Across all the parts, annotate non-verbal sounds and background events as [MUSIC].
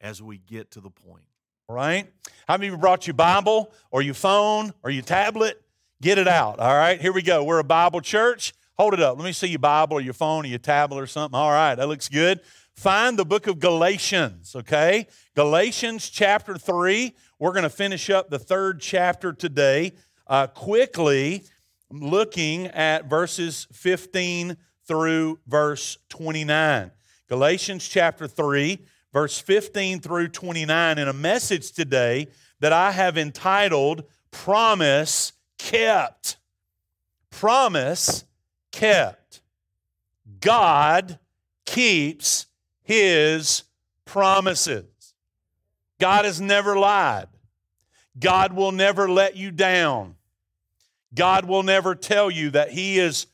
as we get to the point. All right? How many of you brought your Bible or your phone or your tablet? Get it out. All right, here we go. We're a Bible church. Hold it up. Let me see your Bible or your phone or your tablet or something. All right, that looks good. Find the book of Galatians, okay? Galatians chapter 3. We're going to finish up the third chapter today. Uh, quickly, looking at verses 15 through verse 29. Galatians chapter 3, verse 15 through 29, in a message today that I have entitled Promise Kept. Promise Kept. God keeps his promises. God has never lied. God will never let you down. God will never tell you that He is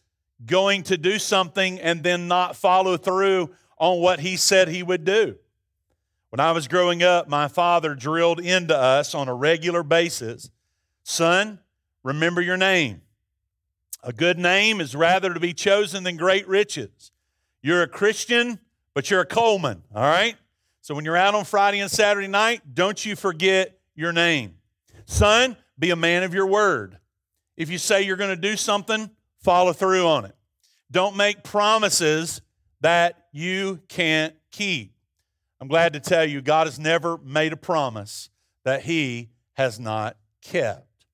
going to do something and then not follow through on what he said he would do. When I was growing up, my father drilled into us on a regular basis Son, remember your name. A good name is rather to be chosen than great riches. You're a Christian, but you're a Coleman, all right? So when you're out on Friday and Saturday night, don't you forget your name. Son, be a man of your word. If you say you're going to do something, follow through on it. Don't make promises that you can't keep. I'm glad to tell you, God has never made a promise that He has not kept.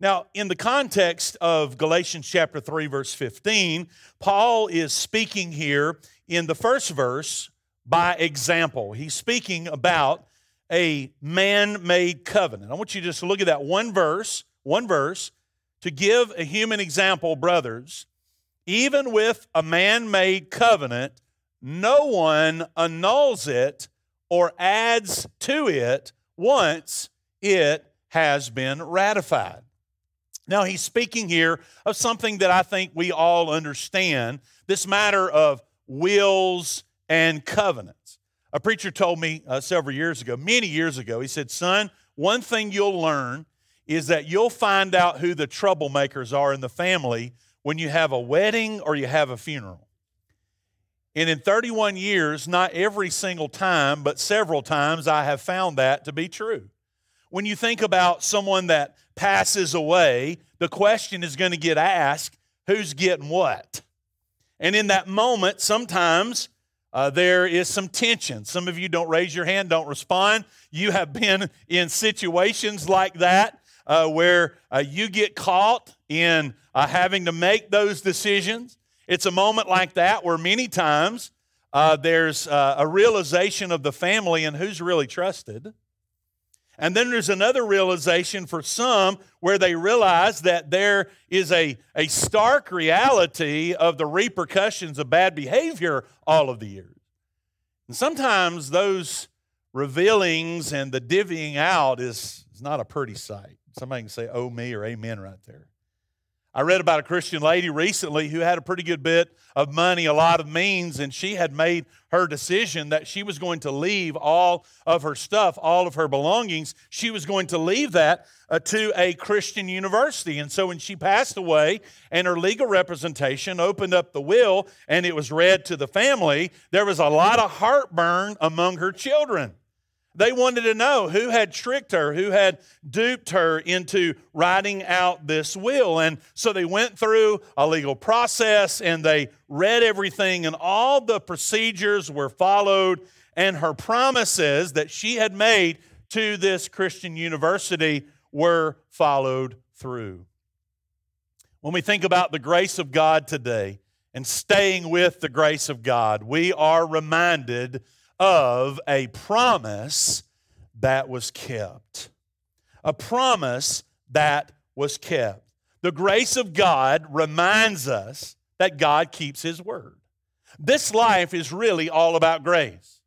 Now, in the context of Galatians chapter 3, verse 15, Paul is speaking here in the first verse by example. He's speaking about a man made covenant. I want you to just look at that one verse, one verse, to give a human example, brothers even with a man made covenant, no one annuls it or adds to it once it has been ratified. Now, he's speaking here of something that I think we all understand this matter of wills and covenants. A preacher told me uh, several years ago, many years ago, he said, Son, one thing you'll learn is that you'll find out who the troublemakers are in the family when you have a wedding or you have a funeral. And in 31 years, not every single time, but several times, I have found that to be true. When you think about someone that passes away, the question is going to get asked who's getting what? And in that moment, sometimes uh, there is some tension. Some of you don't raise your hand, don't respond. You have been in situations like that uh, where uh, you get caught in uh, having to make those decisions. It's a moment like that where many times uh, there's uh, a realization of the family and who's really trusted. And then there's another realization for some where they realize that there is a, a stark reality of the repercussions of bad behavior all of the years. And sometimes those revealings and the divvying out is, is not a pretty sight. Somebody can say, oh, me, or amen right there. I read about a Christian lady recently who had a pretty good bit of money, a lot of means, and she had made her decision that she was going to leave all of her stuff, all of her belongings. She was going to leave that uh, to a Christian university. And so when she passed away and her legal representation opened up the will and it was read to the family, there was a lot of heartburn among her children. They wanted to know who had tricked her, who had duped her into writing out this will. And so they went through a legal process and they read everything, and all the procedures were followed. And her promises that she had made to this Christian university were followed through. When we think about the grace of God today and staying with the grace of God, we are reminded of a promise that was kept. A promise that was kept. The grace of God reminds us that God keeps His word. This life is really all about grace.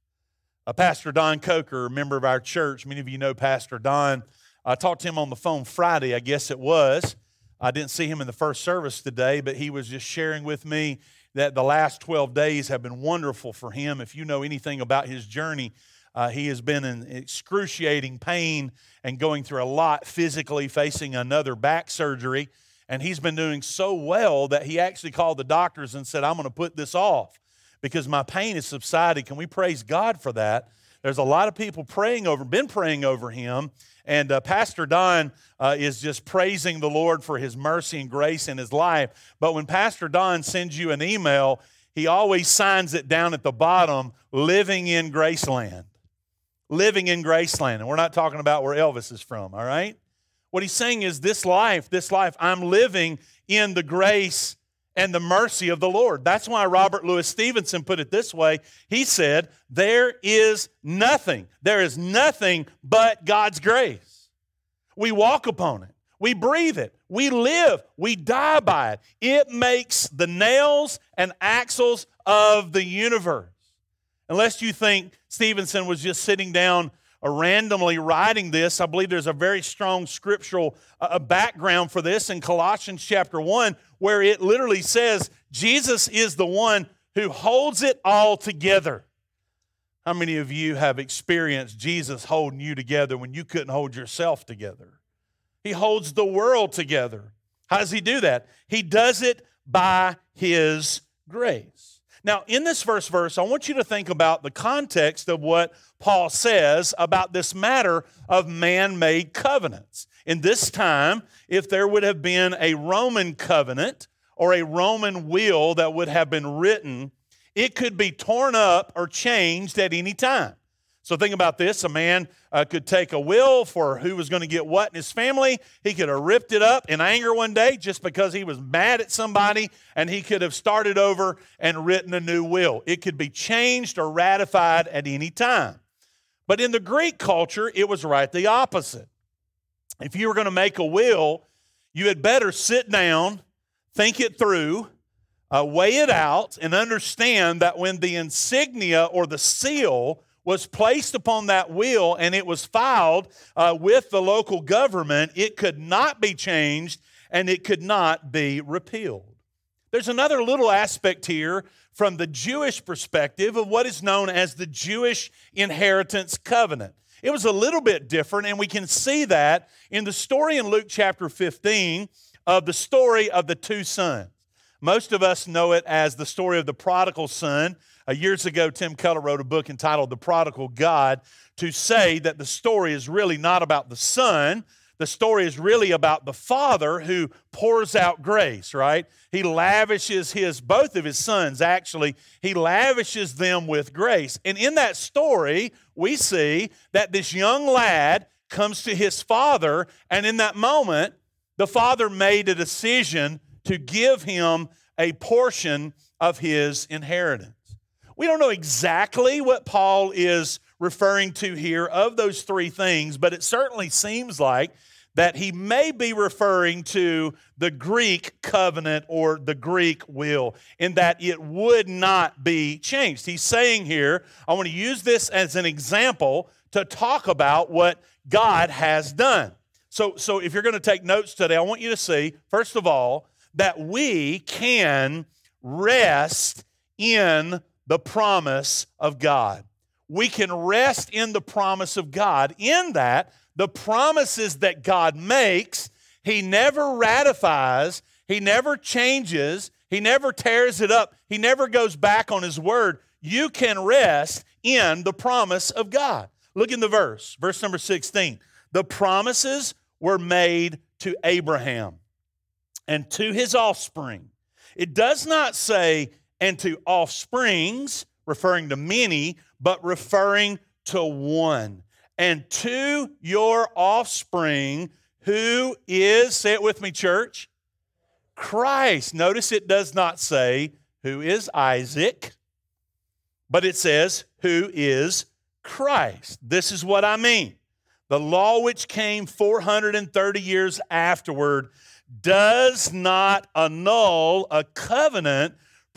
Uh, Pastor Don Coker, a member of our church, many of you know Pastor Don. I talked to him on the phone Friday, I guess it was. I didn't see him in the first service today, but he was just sharing with me that the last 12 days have been wonderful for him. If you know anything about his journey, uh, he has been in excruciating pain and going through a lot physically, facing another back surgery. And he's been doing so well that he actually called the doctors and said, I'm going to put this off because my pain has subsided. Can we praise God for that? There's a lot of people praying over, been praying over him. And uh, Pastor Don uh, is just praising the Lord for his mercy and grace in his life. But when Pastor Don sends you an email, he always signs it down at the bottom living in Graceland. Living in Graceland. And we're not talking about where Elvis is from, all right? What he's saying is this life, this life, I'm living in the grace and the mercy of the Lord. That's why Robert Louis Stevenson put it this way. He said, There is nothing, there is nothing but God's grace. We walk upon it, we breathe it, we live, we die by it. It makes the nails and axles of the universe. Unless you think Stevenson was just sitting down randomly writing this. I believe there's a very strong scriptural uh, background for this in Colossians chapter 1, where it literally says, Jesus is the one who holds it all together. How many of you have experienced Jesus holding you together when you couldn't hold yourself together? He holds the world together. How does he do that? He does it by his grace. Now, in this first verse, I want you to think about the context of what Paul says about this matter of man made covenants. In this time, if there would have been a Roman covenant or a Roman will that would have been written, it could be torn up or changed at any time. So think about this a man uh, could take a will for who was going to get what in his family. He could have ripped it up in anger one day just because he was mad at somebody, and he could have started over and written a new will. It could be changed or ratified at any time. But in the Greek culture, it was right the opposite. If you were going to make a will, you had better sit down, think it through, uh, weigh it out, and understand that when the insignia or the seal was placed upon that will and it was filed uh, with the local government, it could not be changed and it could not be repealed. There's another little aspect here from the Jewish perspective of what is known as the Jewish inheritance covenant. It was a little bit different, and we can see that in the story in Luke chapter 15 of the story of the two sons. Most of us know it as the story of the prodigal son, uh, years ago, Tim Keller wrote a book entitled The Prodigal God to say that the story is really not about the son. The story is really about the father who pours out grace, right? He lavishes his, both of his sons actually, he lavishes them with grace. And in that story, we see that this young lad comes to his father, and in that moment, the father made a decision to give him a portion of his inheritance. We don't know exactly what Paul is referring to here of those three things, but it certainly seems like that he may be referring to the Greek covenant or the Greek will, in that it would not be changed. He's saying here, I want to use this as an example to talk about what God has done. So, so if you're going to take notes today, I want you to see, first of all, that we can rest in the promise of God. We can rest in the promise of God in that the promises that God makes, He never ratifies, He never changes, He never tears it up, He never goes back on His word. You can rest in the promise of God. Look in the verse, verse number 16. The promises were made to Abraham and to his offspring. It does not say and to offsprings, referring to many, but referring to one. And to your offspring, who is, say it with me, church, Christ. Notice it does not say who is Isaac, but it says who is Christ. This is what I mean. The law which came 430 years afterward does not annul a covenant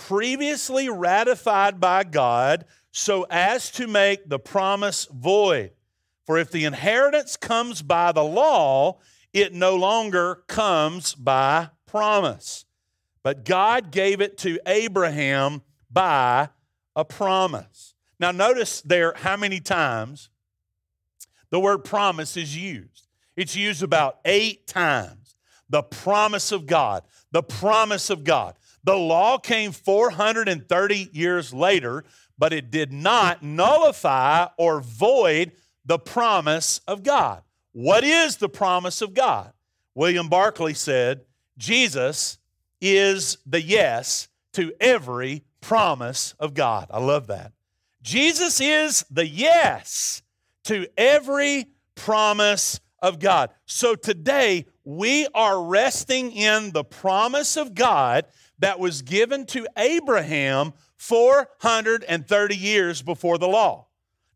previously ratified by God so as to make the promise void. For if the inheritance comes by the law, it no longer comes by promise. But God gave it to Abraham by a promise. Now, notice there how many times the word promise is used. It's used about eight times. The promise of God, the promise of God. The law came 430 years later, but it did not nullify or void the promise of God. What is the promise of God? William Barclay said, Jesus is the yes to every promise of God. I love that. Jesus is the yes to every promise of God. So today, we are resting in the promise of God that was given to Abraham 430 years before the law.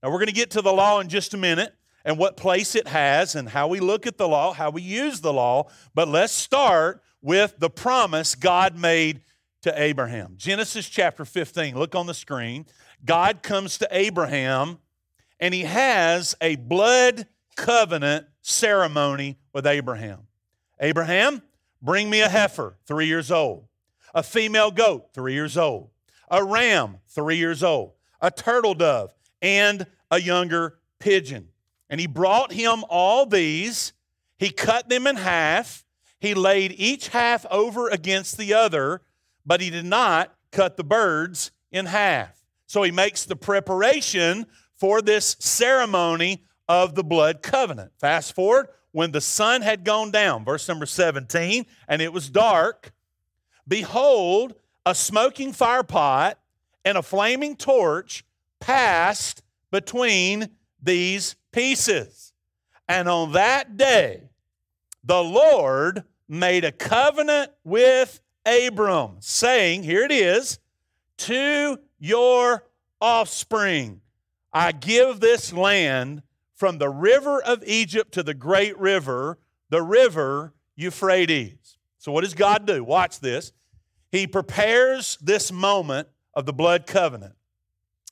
Now, we're going to get to the law in just a minute and what place it has and how we look at the law, how we use the law, but let's start with the promise God made to Abraham. Genesis chapter 15, look on the screen. God comes to Abraham and he has a blood covenant ceremony with Abraham. Abraham, bring me a heifer, three years old, a female goat, three years old, a ram, three years old, a turtle dove, and a younger pigeon. And he brought him all these. He cut them in half. He laid each half over against the other, but he did not cut the birds in half. So he makes the preparation for this ceremony of the blood covenant. Fast forward, when the sun had gone down, verse number 17, and it was dark, behold, a smoking firepot and a flaming torch passed between these pieces. And on that day, the Lord made a covenant with Abram, saying, Here it is, to your offspring, I give this land from the river of Egypt to the great river, the river Euphrates. So, what does God do? Watch this. He prepares this moment of the blood covenant.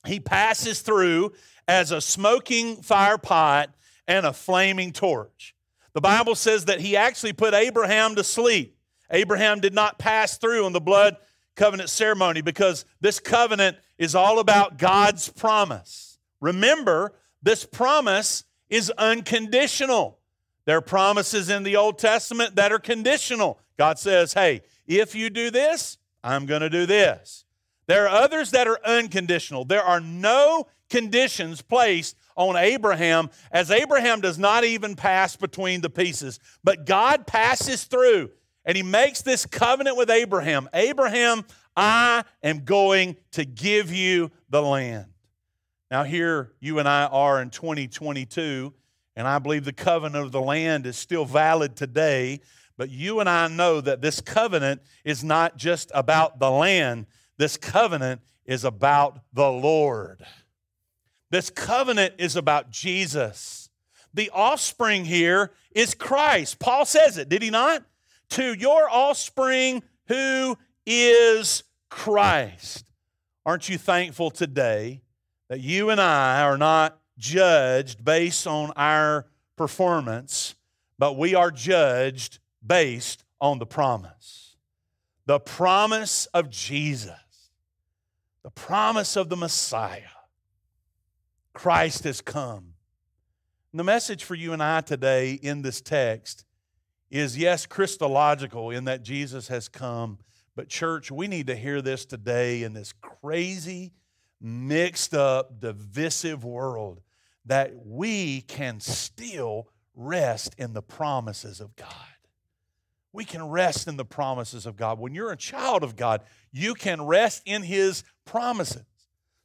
He passes through as a smoking fire pot and a flaming torch. The Bible says that he actually put Abraham to sleep. Abraham did not pass through on the blood covenant ceremony because this covenant is all about God's promise. Remember, this promise is unconditional. There are promises in the Old Testament that are conditional. God says, hey, if you do this, I'm going to do this. There are others that are unconditional. There are no conditions placed on Abraham, as Abraham does not even pass between the pieces. But God passes through and he makes this covenant with Abraham Abraham, I am going to give you the land. Now, here you and I are in 2022, and I believe the covenant of the land is still valid today. But you and I know that this covenant is not just about the land, this covenant is about the Lord. This covenant is about Jesus. The offspring here is Christ. Paul says it, did he not? To your offspring who is Christ. Aren't you thankful today that you and I are not judged based on our performance, but we are judged based on the promise? The promise of Jesus, the promise of the Messiah. Christ has come. And the message for you and I today in this text is yes, Christological in that Jesus has come. But, church, we need to hear this today in this crazy, mixed up, divisive world that we can still rest in the promises of God. We can rest in the promises of God. When you're a child of God, you can rest in His promises.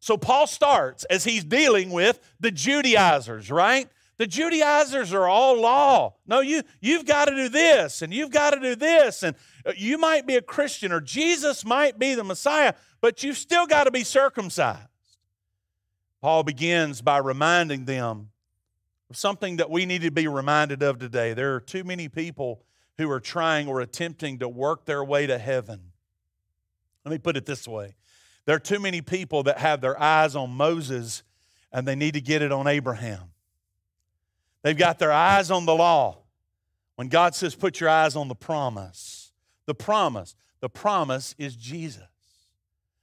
So Paul starts as he's dealing with the Judaizers, right? The Judaizers are all law. No, you, you've got to do this and you've got to do this. And uh, you might be a Christian or Jesus might be the Messiah, but you've still got to be circumcised. Paul begins by reminding them of something that we need to be reminded of today. There are too many people who are trying or attempting to work their way to heaven. Let me put it this way There are too many people that have their eyes on Moses and they need to get it on Abraham. They've got their eyes on the law. When God says, put your eyes on the promise, the promise, the promise is Jesus.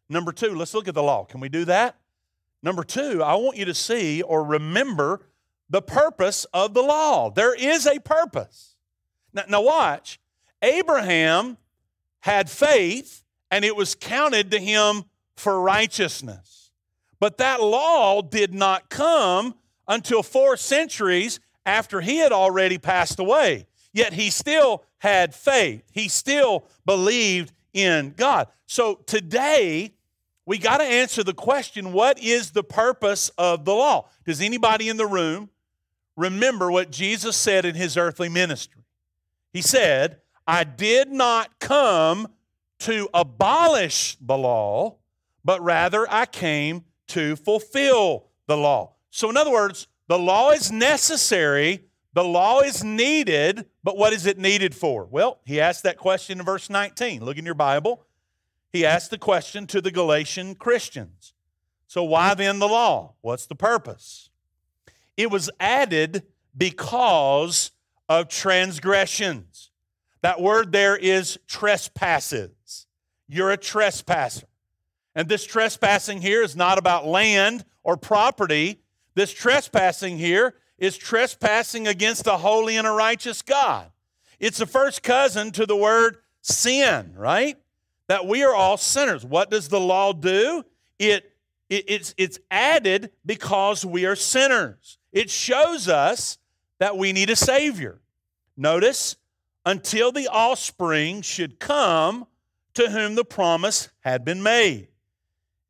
Number two, let's look at the law. Can we do that? Number two, I want you to see or remember the purpose of the law. There is a purpose. Now, now watch. Abraham had faith and it was counted to him for righteousness. But that law did not come until four centuries after he had already passed away. Yet he still had faith. He still believed in God. So today, we got to answer the question what is the purpose of the law? Does anybody in the room remember what Jesus said in his earthly ministry? He said, I did not come to abolish the law, but rather I came to fulfill the law. So, in other words, the law is necessary, the law is needed, but what is it needed for? Well, he asked that question in verse 19. Look in your Bible. He asked the question to the Galatian Christians. So, why then the law? What's the purpose? It was added because of transgressions. That word there is trespasses. You're a trespasser. And this trespassing here is not about land or property. This trespassing here is trespassing against a holy and a righteous God. It's the first cousin to the word sin, right? That we are all sinners. What does the law do? It, it it's, it's added because we are sinners. It shows us that we need a Savior. Notice, until the offspring should come to whom the promise had been made.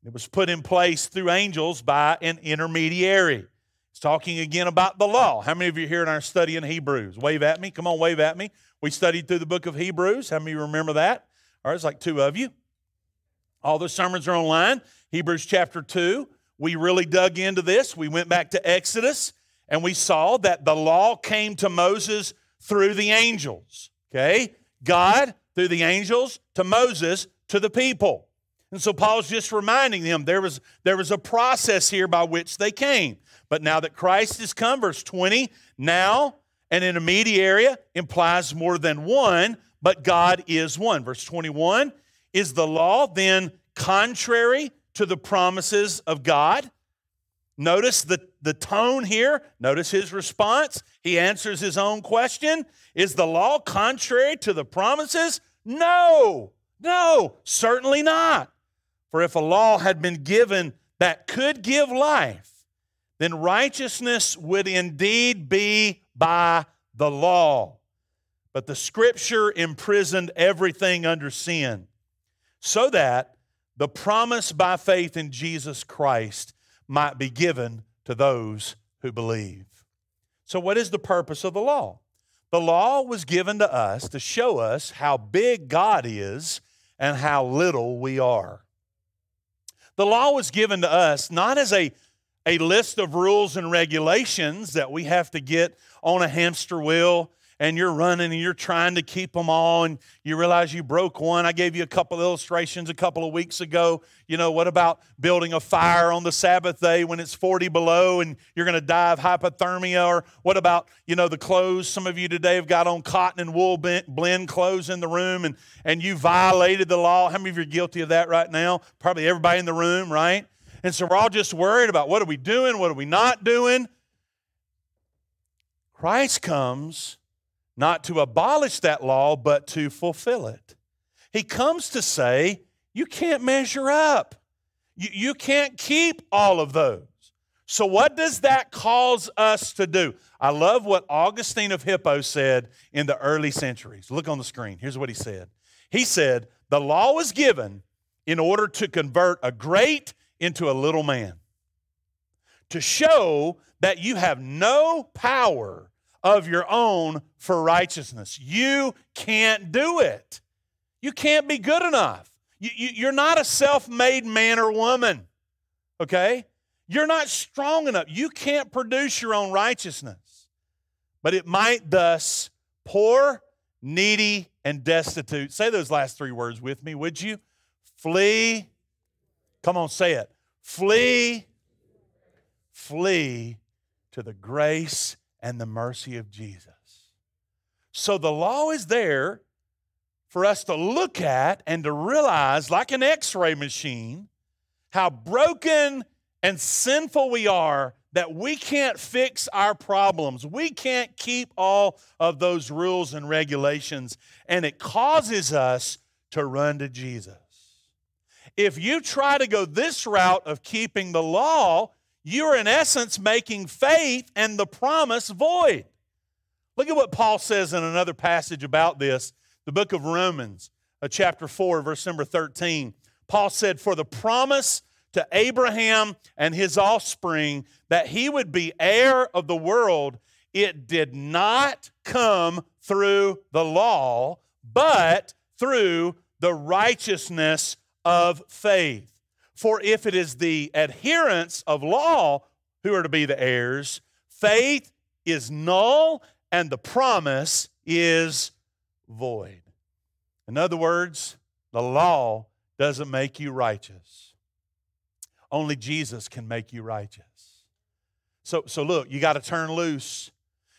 It was put in place through angels by an intermediary. It's talking again about the law. How many of you here in our study in Hebrews? Wave at me. Come on, wave at me. We studied through the book of Hebrews. How many remember that? All right, it's like two of you. All the sermons are online. Hebrews chapter 2. We really dug into this. We went back to Exodus and we saw that the law came to Moses through the angels. Okay? God, through the angels, to Moses, to the people. And so Paul's just reminding them there was, there was a process here by which they came. But now that Christ has come, verse 20, now an intermediary implies more than one, but God is one. Verse 21 is the law then contrary to the promises of God? Notice the, the tone here. Notice his response. He answers his own question Is the law contrary to the promises? No, no, certainly not. For if a law had been given that could give life, then righteousness would indeed be by the law. But the scripture imprisoned everything under sin, so that the promise by faith in Jesus Christ might be given to those who believe. So, what is the purpose of the law? The law was given to us to show us how big God is and how little we are. The law was given to us not as a, a list of rules and regulations that we have to get on a hamster wheel and you're running and you're trying to keep them all and you realize you broke one. I gave you a couple illustrations a couple of weeks ago. You know, what about building a fire on the Sabbath day when it's 40 below and you're going to die of hypothermia? Or what about, you know, the clothes? Some of you today have got on cotton and wool blend clothes in the room and, and you violated the law. How many of you are guilty of that right now? Probably everybody in the room, right? And so we're all just worried about what are we doing? What are we not doing? Christ comes not to abolish that law, but to fulfill it. He comes to say, you can't measure up. You, you can't keep all of those. So, what does that cause us to do? I love what Augustine of Hippo said in the early centuries. Look on the screen. Here's what he said He said, The law was given in order to convert a great into a little man, to show that you have no power of your own for righteousness. You can't do it. You can't be good enough. You, you, are not a self made man or woman, okay? You're not strong enough. You can't produce your own righteousness. But it might thus poor, needy, and destitute. Say those last three words with me, would you? Flee Come on, say it. Flee, flee to the grace and the mercy of Jesus. So the law is there for us to look at and to realize, like an x ray machine, how broken and sinful we are that we can't fix our problems. We can't keep all of those rules and regulations, and it causes us to run to Jesus. If you try to go this route of keeping the law, you're in essence making faith and the promise void. Look at what Paul says in another passage about this, the book of Romans, uh, chapter 4, verse number 13. Paul said, For the promise to Abraham and his offspring that he would be heir of the world, it did not come through the law, but through the righteousness of faith. For if it is the adherents of law who are to be the heirs, faith is null and the promise is void. In other words, the law doesn't make you righteous. Only Jesus can make you righteous. So, so look, you got to turn loose.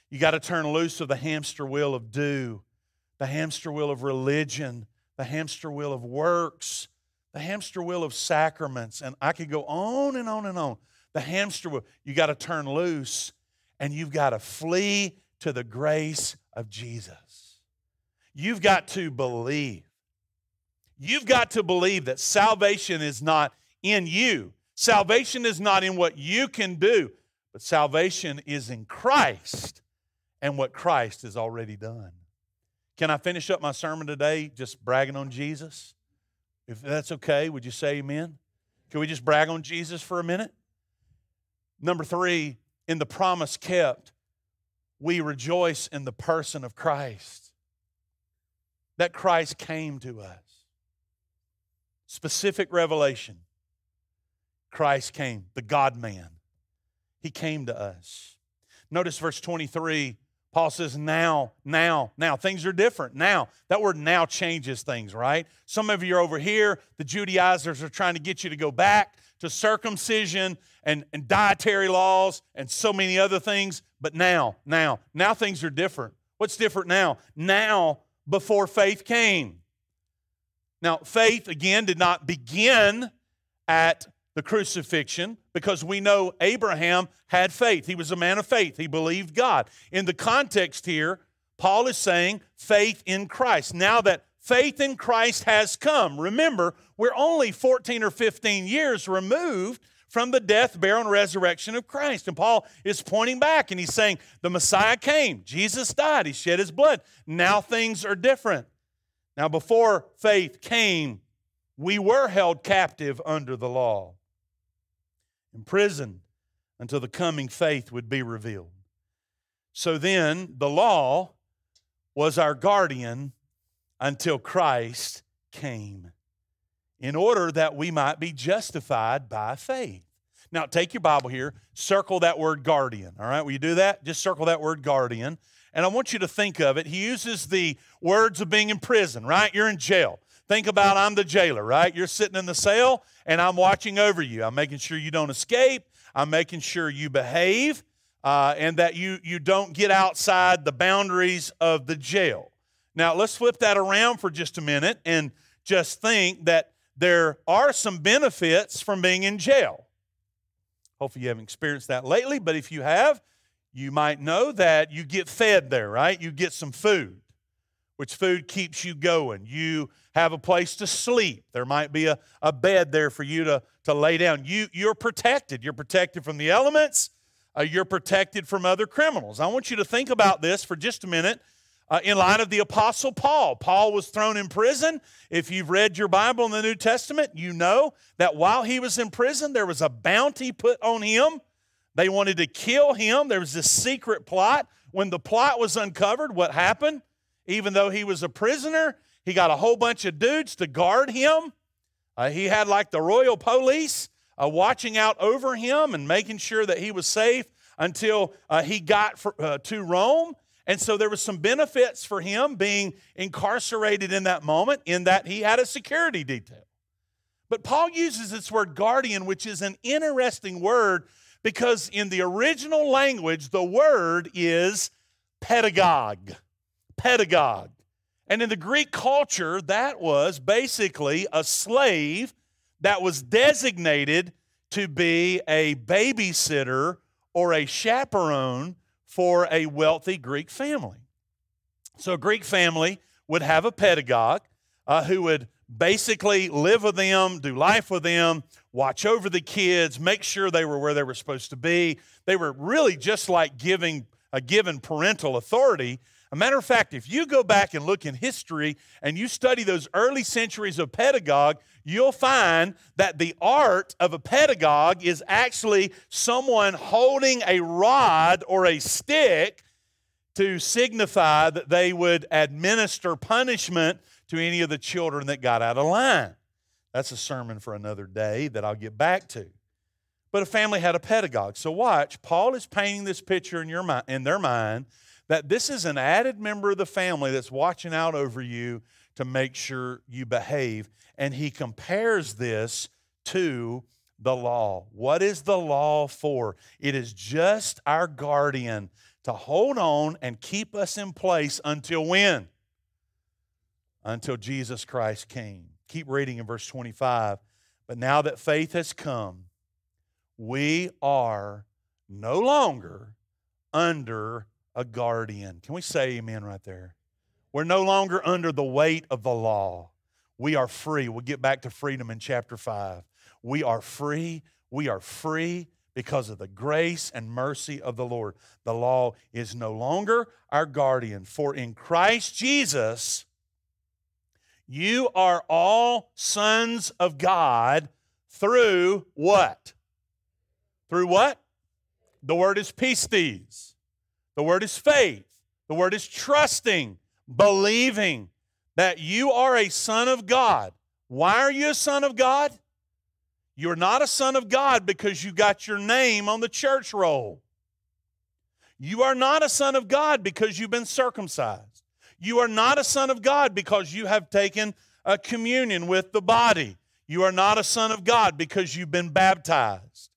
You got to turn loose of the hamster wheel of do, the hamster wheel of religion, the hamster wheel of works, the hamster wheel of sacraments. And I could go on and on and on. The hamster wheel, you got to turn loose and you've got to flee to the grace of Jesus. You've got to believe. You've got to believe that salvation is not in you. Salvation is not in what you can do, but salvation is in Christ and what Christ has already done. Can I finish up my sermon today just bragging on Jesus? If that's okay, would you say amen? Can we just brag on Jesus for a minute? Number three, in the promise kept, we rejoice in the person of Christ. That Christ came to us. Specific revelation. Christ came, the God man. He came to us. Notice verse 23. Paul says, now, now, now. Things are different. Now. That word now changes things, right? Some of you are over here. The Judaizers are trying to get you to go back to circumcision and, and dietary laws and so many other things. But now, now, now things are different. What's different now? Now, before faith came. Now, faith, again, did not begin at the crucifixion because we know Abraham had faith. He was a man of faith, he believed God. In the context here, Paul is saying faith in Christ. Now that faith in Christ has come, remember, we're only 14 or 15 years removed from the death, burial, and resurrection of Christ. And Paul is pointing back and he's saying, The Messiah came, Jesus died, he shed his blood. Now things are different. Now, before faith came, we were held captive under the law imprisoned until the coming faith would be revealed. So then, the law was our guardian until Christ came, in order that we might be justified by faith. Now, take your Bible here, circle that word guardian. All right, will you do that? Just circle that word guardian. And I want you to think of it. He uses the words of being in prison, right? You're in jail. Think about I'm the jailer, right? You're sitting in the cell and I'm watching over you. I'm making sure you don't escape. I'm making sure you behave uh, and that you, you don't get outside the boundaries of the jail. Now, let's flip that around for just a minute and just think that there are some benefits from being in jail. Hopefully, you haven't experienced that lately, but if you have, you might know that you get fed there, right? You get some food which food keeps you going. You have a place to sleep. There might be a, a bed there for you to, to lay down. You, you're protected. You're protected from the elements, uh, you're protected from other criminals. I want you to think about this for just a minute. Uh, in light of the Apostle Paul. Paul was thrown in prison. If you've read your Bible in the New Testament, you know that while he was in prison, there was a bounty put on him. They wanted to kill him. There was this secret plot. When the plot was uncovered, what happened? Even though he was a prisoner, he got a whole bunch of dudes to guard him. Uh, he had like the royal police uh, watching out over him and making sure that he was safe until uh, he got for, uh, to Rome. And so there was some benefits for him being incarcerated in that moment, in that he had a security detail. But Paul uses this word guardian, which is an interesting word because in the original language, the word is pedagogue. Pedagogue. And in the Greek culture, that was basically a slave that was designated to be a babysitter or a chaperone for a wealthy Greek family. So, a Greek family would have a pedagogue uh, who would basically live with them, do life with them, watch over the kids, make sure they were where they were supposed to be. They were really just like giving a given parental authority. A matter of fact, if you go back and look in history and you study those early centuries of pedagogue, you'll find that the art of a pedagogue is actually someone holding a rod or a stick to signify that they would administer punishment to any of the children that got out of line. That's a sermon for another day that I'll get back to. But a family had a pedagogue. So watch, Paul is painting this picture in your mind, in their mind that this is an added member of the family that's watching out over you to make sure you behave. And he compares this to the law. What is the law for? It is just our guardian to hold on and keep us in place until when? Until Jesus Christ came. Keep reading in verse 25. But now that faith has come, we are no longer under a guardian. Can we say amen right there? We're no longer under the weight of the law. We are free. We'll get back to freedom in chapter 5. We are free. We are free because of the grace and mercy of the Lord. The law is no longer our guardian, for in Christ Jesus, you are all sons of God through what? Through what? The word is pistis. The word is faith. The word is trusting, believing that you are a son of God. Why are you a son of God? You're not a son of God because you got your name on the church roll. You are not a son of God because you've been circumcised. You are not a son of God because you have taken a communion with the body. You are not a son of God because you've been baptized.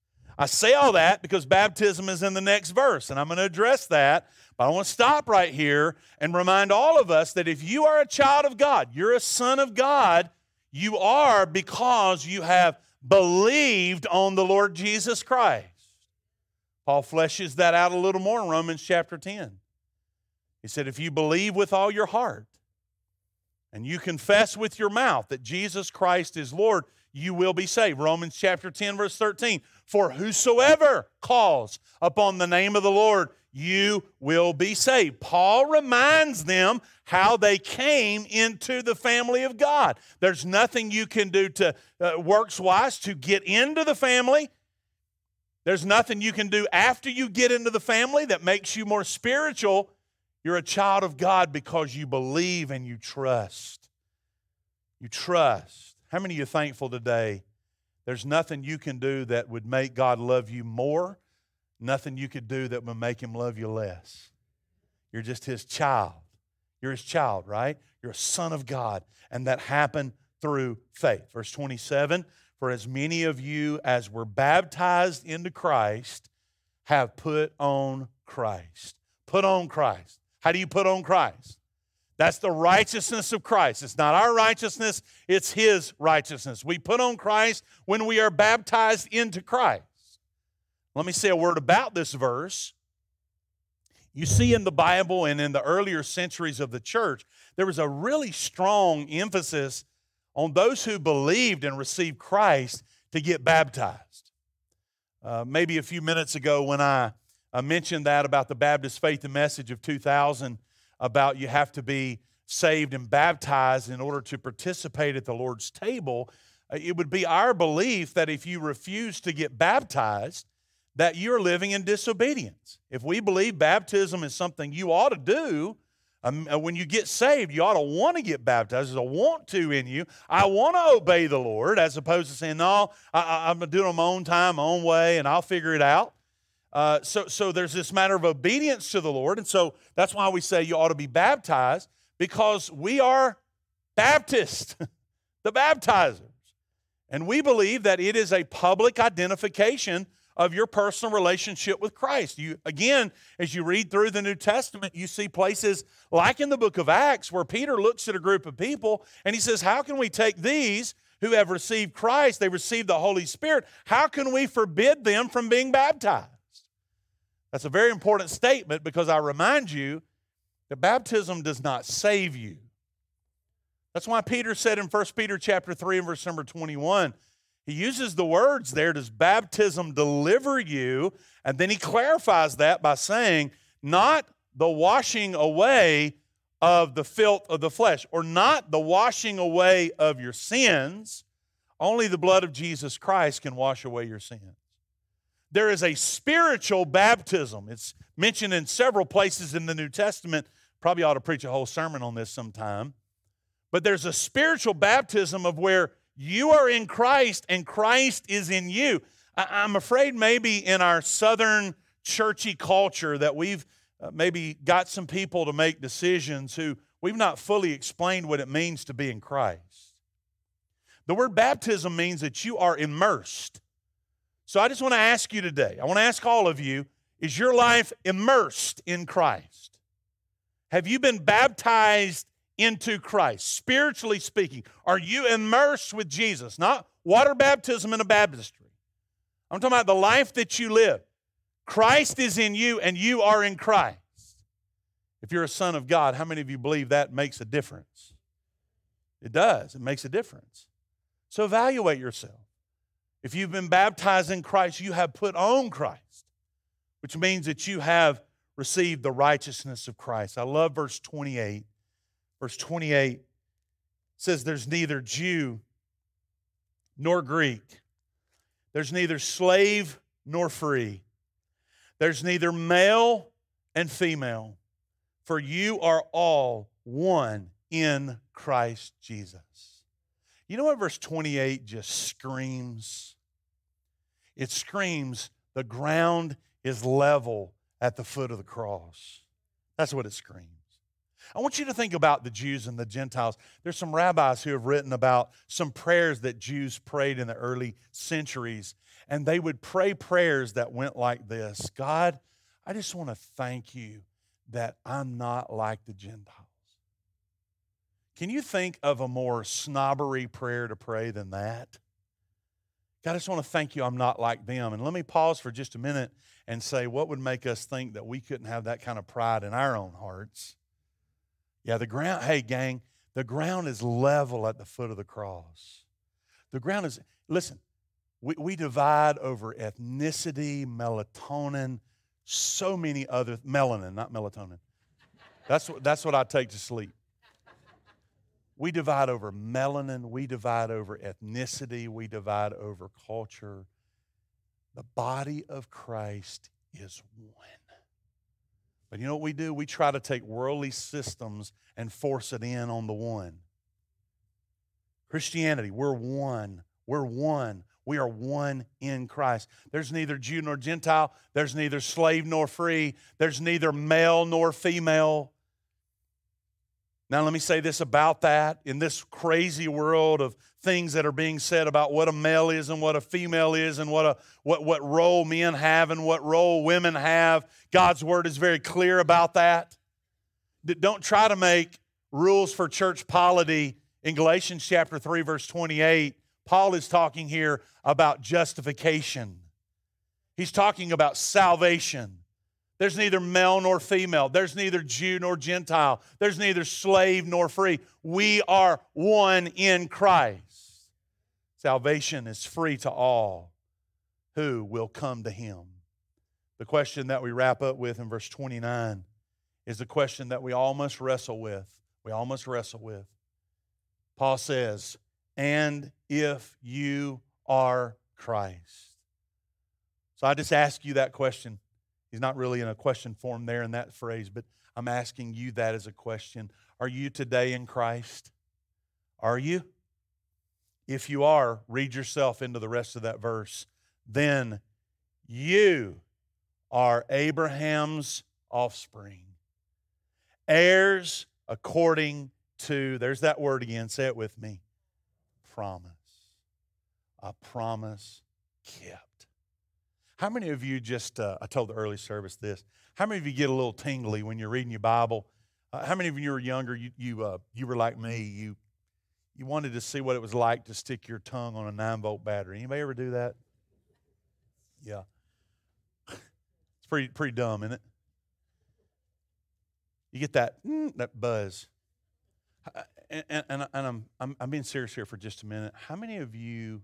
I say all that because baptism is in the next verse, and I'm going to address that. But I want to stop right here and remind all of us that if you are a child of God, you're a son of God, you are because you have believed on the Lord Jesus Christ. Paul fleshes that out a little more in Romans chapter 10. He said, If you believe with all your heart and you confess with your mouth that Jesus Christ is Lord, you will be saved. Romans chapter 10, verse 13. For whosoever calls upon the name of the Lord, you will be saved. Paul reminds them how they came into the family of God. There's nothing you can do to uh, works wise to get into the family. There's nothing you can do after you get into the family that makes you more spiritual you're a child of God because you believe and you trust. You trust. How many of you are thankful today? There's nothing you can do that would make God love you more, nothing you could do that would make him love you less. You're just his child. You're his child, right? You're a son of God. And that happened through faith. Verse 27 For as many of you as were baptized into Christ have put on Christ. Put on Christ. How do you put on Christ? That's the righteousness of Christ. It's not our righteousness, it's His righteousness. We put on Christ when we are baptized into Christ. Let me say a word about this verse. You see in the Bible and in the earlier centuries of the church, there was a really strong emphasis on those who believed and received Christ to get baptized. Uh, maybe a few minutes ago, when I I mentioned that about the Baptist Faith and Message of 2000 about you have to be saved and baptized in order to participate at the Lord's table. Uh, it would be our belief that if you refuse to get baptized, that you're living in disobedience. If we believe baptism is something you ought to do, um, uh, when you get saved, you ought to want to get baptized. There's a want to in you. I want to obey the Lord, as opposed to saying, "No, I, am going to do it on my own time, my own way, and I'll figure it out." Uh, so, so there's this matter of obedience to the Lord. And so that's why we say you ought to be baptized because we are Baptist, [LAUGHS] the baptizers. And we believe that it is a public identification of your personal relationship with Christ. You again, as you read through the New Testament, you see places like in the book of Acts where Peter looks at a group of people and he says, "How can we take these who have received Christ, they received the Holy Spirit, how can we forbid them from being baptized?" That's a very important statement because I remind you that baptism does not save you. That's why Peter said in 1 Peter chapter 3 and verse number 21, he uses the words there, does baptism deliver you? And then he clarifies that by saying, not the washing away of the filth of the flesh, or not the washing away of your sins. Only the blood of Jesus Christ can wash away your sins. There is a spiritual baptism. It's mentioned in several places in the New Testament. Probably ought to preach a whole sermon on this sometime. But there's a spiritual baptism of where you are in Christ and Christ is in you. I'm afraid maybe in our southern churchy culture that we've uh, maybe got some people to make decisions who we've not fully explained what it means to be in Christ. The word baptism means that you are immersed. So I just want to ask you today, I want to ask all of you, is your life immersed in Christ? Have you been baptized into Christ, spiritually speaking? Are you immersed with Jesus? Not water baptism in a baptistry. I'm talking about the life that you live. Christ is in you and you are in Christ. If you're a son of God, how many of you believe that makes a difference? It does. It makes a difference. So evaluate yourself. If you've been baptized in Christ, you have put on Christ, which means that you have received the righteousness of Christ. I love verse 28 Verse 28 says, There's neither Jew nor Greek, there's neither slave nor free, there's neither male and female, for you are all one in Christ Jesus. You know what verse 28 just screams? It screams, the ground is level at the foot of the cross. That's what it screams. I want you to think about the Jews and the Gentiles. There's some rabbis who have written about some prayers that Jews prayed in the early centuries, and they would pray prayers that went like this God, I just want to thank you that I'm not like the Gentiles. Can you think of a more snobbery prayer to pray than that? God, I just want to thank you I'm not like them. And let me pause for just a minute and say, what would make us think that we couldn't have that kind of pride in our own hearts? Yeah, the ground, hey, gang, the ground is level at the foot of the cross. The ground is, listen, we, we divide over ethnicity, melatonin, so many other, melanin, not melatonin. That's, what, that's what I take to sleep. We divide over melanin, we divide over ethnicity, we divide over culture. The body of Christ is one. But you know what we do? We try to take worldly systems and force it in on the one. Christianity, we're one. We're one. We are one in Christ. There's neither Jew nor Gentile. There's neither slave nor free. There's neither male nor female. Now, let me say this about that. In this crazy world of things that are being said about what a male is and what a female is and what, a, what, what role men have and what role women have. God's word is very clear about that. Don't try to make rules for church polity in Galatians chapter 3, verse 28. Paul is talking here about justification. He's talking about salvation. There's neither male nor female. There's neither Jew nor Gentile. There's neither slave nor free. We are one in Christ. Salvation is free to all who will come to him. The question that we wrap up with in verse 29 is the question that we all must wrestle with. We all must wrestle with. Paul says, And if you are Christ. So I just ask you that question. He's not really in a question form there in that phrase, but I'm asking you that as a question. Are you today in Christ? Are you? If you are, read yourself into the rest of that verse. Then you are Abraham's offspring, heirs according to, there's that word again, say it with me, promise. a promise kept. How many of you just, uh, I told the early service this, how many of you get a little tingly when you're reading your Bible? Uh, how many of you were younger, you, you, uh, you were like me, you, you wanted to see what it was like to stick your tongue on a 9 volt battery? Anybody ever do that? Yeah. [LAUGHS] It's pretty, pretty dumb, isn't it? You get that, mm, that buzz. Uh, and, and, and I'm, I'm, I'm being serious here for just a minute. How many of you,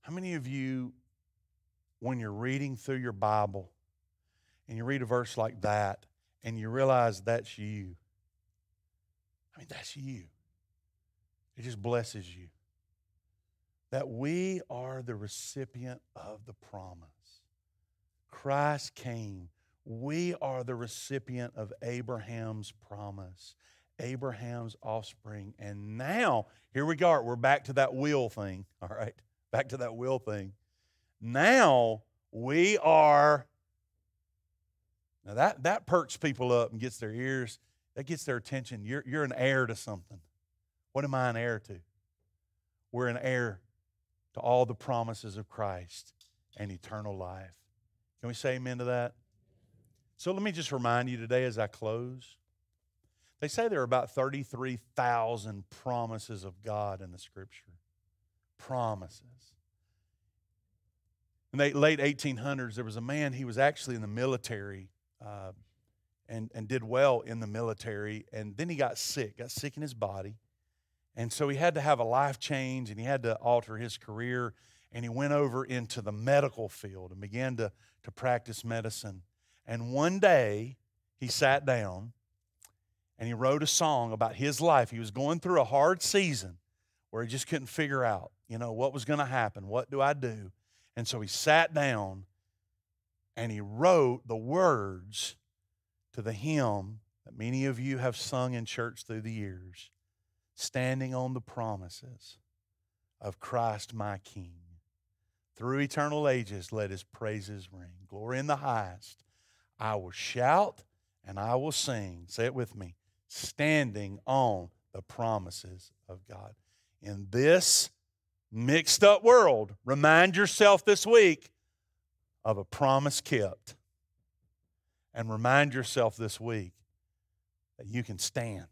how many of you, when you're reading through your Bible and you read a verse like that and you realize that's you? I mean, that's you. It just blesses you. That we are the recipient of the promise. Christ came we are the recipient of Abraham's promise, Abraham's offspring. And now, here we go. We're back to that will thing, all right? Back to that will thing. Now, we are. Now, that, that perks people up and gets their ears, that gets their attention. You're, you're an heir to something. What am I an heir to? We're an heir to all the promises of Christ and eternal life. Can we say amen to that? So let me just remind you today as I close. They say there are about 33,000 promises of God in the scripture. Promises. In the late 1800s, there was a man, he was actually in the military uh, and, and did well in the military. And then he got sick, got sick in his body. And so he had to have a life change and he had to alter his career. And he went over into the medical field and began to, to practice medicine. And one day, he sat down and he wrote a song about his life. He was going through a hard season where he just couldn't figure out, you know, what was going to happen. What do I do? And so he sat down and he wrote the words to the hymn that many of you have sung in church through the years, standing on the promises of Christ my King. Through eternal ages, let his praises ring. Glory in the highest I will shout and I will sing. Say it with me. Standing on the promises of God. In this mixed up world, remind yourself this week of a promise kept. And remind yourself this week that you can stand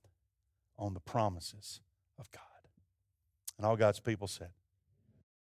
on the promises of God. And all God's people said,